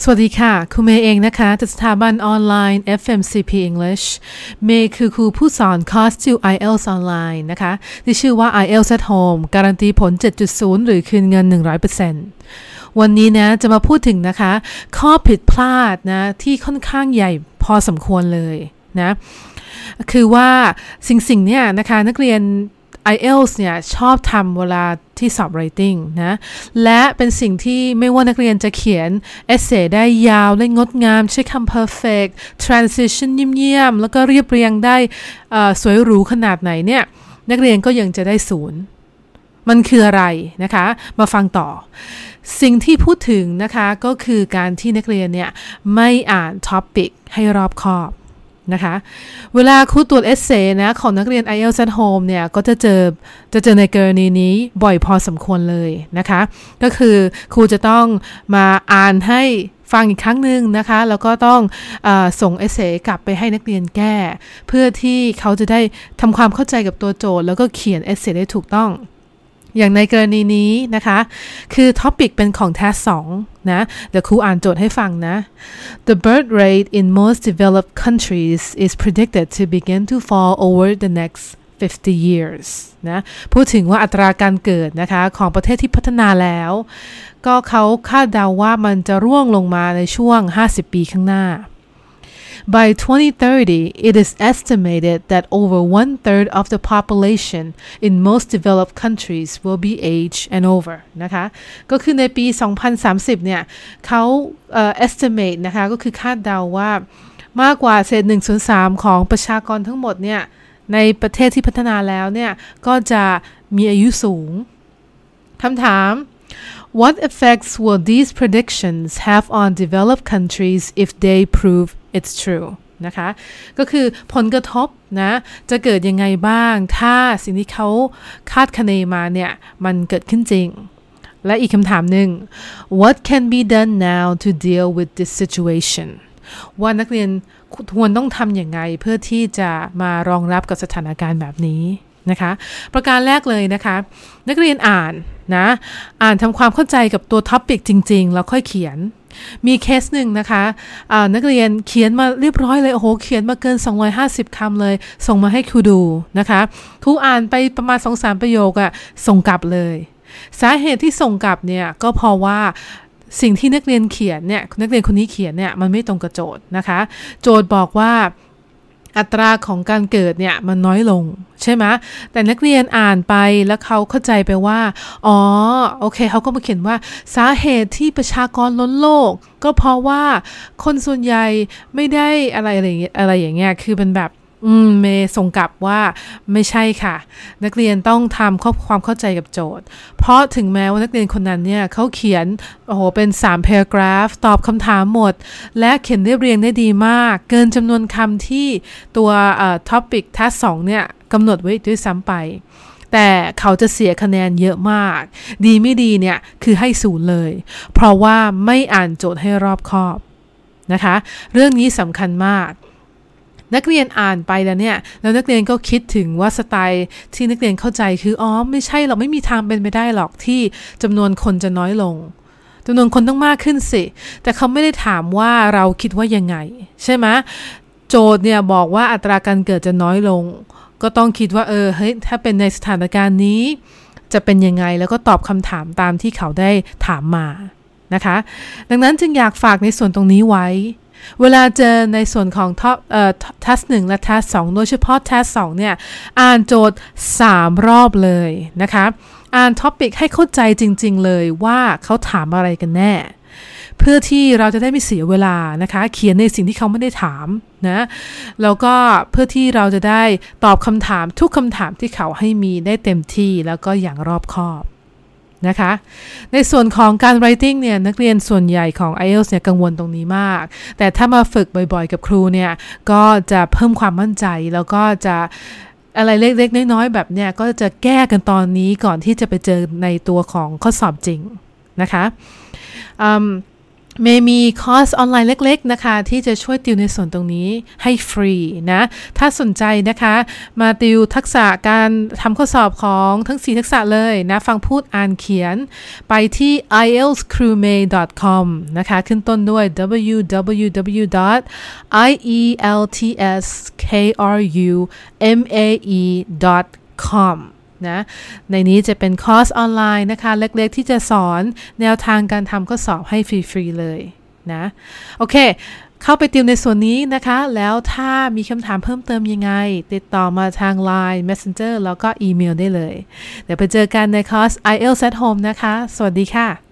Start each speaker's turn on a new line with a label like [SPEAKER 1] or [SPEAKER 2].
[SPEAKER 1] สวัสดีค่ะครูเมย์เองนะคะจากสถาบันออนไลน์ FMCP English เมย์คือครูผู้สอนคอร์ส to IELTS ออนไลน์นะคะ ที่ชื่อว่า IELTS at Home การันตีผล 7.0 หรือคืนเงิน 100%วันนี้นะจะมาพูดถึงนะคะ ข้อผิดพลาดนะ ที่ค่อนข้างใหญ่พอสมควรเลยนะ คือว่าสิ่งสิ่งเนี้ยนะคะนักเรียน IELTS เนี่ยชอบทำเวลาที่สอบ writing นะ และเป็นสิ่งที่ไม่ว่านักเรียนจะเขียน essay ได้ยาวได้งดงาม ใช้คำ perfect transition เยี่ยมๆ แล้วก็เรียบเรียงได้สวยหรูขนาดไหนเนี่ย นักเรียนก็ยังจะได้ศูนย์ มันคืออะไรนะคะ มาฟังต่อ สิ่งที่พูดถึงนะคะ ก็คือการที่นักเรียนเนี่ย ไม่อ่านท็อปิกให้รอบคอบ นะคะ เวลาครูตรวจเอเซนะของนักเรียน IELTS at Home เนี่ย ก็จะเจอจะเจอในกรณีนี้บ่อยพอสมควรเลยนะคะ ก็คือครูจะต้องมาอ่านให้ฟังอีกครั้งหนึ่งนะคะ แล้วก็ต้องเอ่อส่ง essay กลับไปให้นักเรียนแก้ เพื่อที่เขาจะได้ทำความเข้าใจกับตัวโจทย์ แล้วก็เขียน essay ได้ถูกต้อง อย่างในกรณีนี้นะคะ คือ topic เป็นของ task สองนะ เดี๋ยวครูอ่านโจทย์ให้ฟังนะ The birth rate in most developed countries is predicted to begin to fall over the next 50 years นะ พูดถึงว่าอัตราการเกิดนะคะ ของประเทศที่พัฒนาแล้ว ก็เขาคาดเดาว่ามันจะร่วงลงมาในช่วง 50 ปีข้างหน้า By 2030, it is estimated that over one third of the population in most developed countries will be age and over นะคะ ก็คือในปี 2030 เนี่ยเขา estimate นะคะ ก็คือคาดเดาว่ามากกว่าเศษ1ส่วน3ของประชากรทั้งหมดเนี่ย ในประเทศที่พัฒนาแล้วเนี่ย ก็จะมีอายุสูง คำถาม What effects will these predictions have on developed countries if they prove it's true นะคะ ก็คือผลกระทบนะ จะเกิดยังไงบ้าง ถ้าสิ่งที่เขาคาดคะเนมาเนี่ย มันเกิดขึ้นจริง และอีกคำถามหนึ่ง What can be done now to deal with this situation ว่านักเรียนควรต้องทำอย่างไงเพื่อที่จะมารองรับกับสถานการณ์แบบนี้ นะคะ ประการแรกเลยนะคะ นักเรียนอ่านนะอ่านทำความเข้าใจกับตัว topic จริง ๆ แล้วค่อยเขียน มีเคสหนึ่งนะคะนักเรียนเขียนมาเรียบร้อยเลยโอ้โหเขียนมาเกิน 250คำเลย ส่งมาให้ครูดูนะคะครูอ่านไปประมาณ 2-3 ประโยคอะส่งกลับเลย สาเหตุที่ส่งกลับเนี่ยก็เพราะว่าสิ่งที่นักเรียนเขียนเนี่ยนักเรียนคนนี้เขียนเนี่ยมันไม่ตรงกับโจทย์นะคะ โจทย์บอกว่า อัตราของการเกิดเนี่ยมันน้อยลงใช่ไหมแต่นักเรียนอ่านไปแล้วเขาเข้าใจไปว่า อ๋อโอเคเขาก็มาเขียนว่าสาเหตุที่ประชากรล้นโลก ก็เพราะว่าคนส่วนใหญ่ไม่ได้อะไรอะไรอะไรอย่างเงี้ยคือเป็นแบบ อืมเมย์ส่งกลับว่าไม่ใช่ค่ะ นักเรียนต้องทำความเข้าใจกับโจทย์ เพราะถึงแม้ว่านักเรียนคนนั้นเนี่ยเขาเขียนโอ้โหเป็น3 paragraph ตอบคำถามหมด และเขียนเรียบเรียงได้ดีมาก เกินจำนวนคำที่ตัว topic task 2เนี่ยกำหนดไว้ด้วยซ้ำไป แต่เขาจะเสียคะแนนเยอะมาก ดีไม่ดีเนี่ยคือให้ศูนย์เลย เพราะว่าไม่อ่านโจทย์ให้รอบคอบนะคะ เรื่องนี้สำคัญมาก นักเรียนอ่านไปแล้วเนี่ยแล้วนักเรียนก็คิดถึงว่าสไตล์ที่นักเรียนเข้าใจคืออ๋อไม่ใช่หรอกไม่มีทางเป็นไปได้หรอกที่จำนวนคนจะน้อยลงจำนวนคนต้องมากขึ้นสิ แต่เขาไม่ได้ถามว่าเราคิดว่ายังไง ใช่ไหมโจทย์เนี่ยบอกว่าอัตราการเกิดจะน้อยลง ก็ต้องคิดว่าเออเฮ้ยถ้าเป็นในสถานการณ์นี้ จะเป็นยังไงแล้วก็ตอบคำถามตามที่เขาได้ถามมานะคะ ดังนั้นจึงอยากฝากในส่วนตรงนี้ไว้ เวลาเจอในส่วนของ top เอ่อ task หนึ่งและ task สองโดยเฉพาะ task สองเนี่ย อ่านโจทย์ 3 รอบเลยนะคะ อ่าน topic ให้เข้าใจจริง ๆ เลยว่าเขาถามอะไรกันแน่ เพื่อที่เราจะได้ไม่เสียเวลานะคะ เขียนในสิ่งที่เขาไม่ได้ถามนะแล้วก็เพื่อที่เราจะได้ตอบคำถามทุกคำถามที่เขาให้มีได้เต็มที่แล้วก็อย่างรอบคอบ นะคะ ในส่วนของการ writing เนี่ยนักเรียนส่วนใหญ่ของ IELTS เนี่ยกังวลตรงนี้มาก แต่ถ้ามาฝึกบ่อยๆ กับครูเนี่ยก็จะเพิ่มความมั่นใจแล้วก็จะอะไรเล็กๆ น้อยๆ แบบเนี้ยก็จะแก้กันตอนนี้ก่อนที่จะไปเจอในตัวของข้อสอบจริงนะคะ เมย์มีคอร์สออนไลน์เล็กๆนะคะ ที่จะช่วยติวในส่วนตรงนี้ให้ฟรีนะ ถ้าสนใจนะคะ มาติวทักษะการทำข้อสอบของทั้ง 4 ทักษะเลยนะ ฟังพูดอ่านเขียนไปที่ ieltskrumay.com นะคะ ขึ้นต้นด้วย www.ieltskrumay.com นะในนี้จะเป็นคอร์สออนไลน์นะคะ เล็กๆ ที่จะสอนแนวทางการทำข้อสอบให้ฟรีๆเลยนะโอเค เข้าไปติวในส่วนนี้นะคะ แล้วถ้ามีคำถามเพิ่มเติมยังไง ติดต่อมาทาง Line Messenger แล้วก็อีเมลได้เลย เดี๋ยวไปเจอกันในคอร์ส IELTS at Home นะคะ สวัสดีค่ะ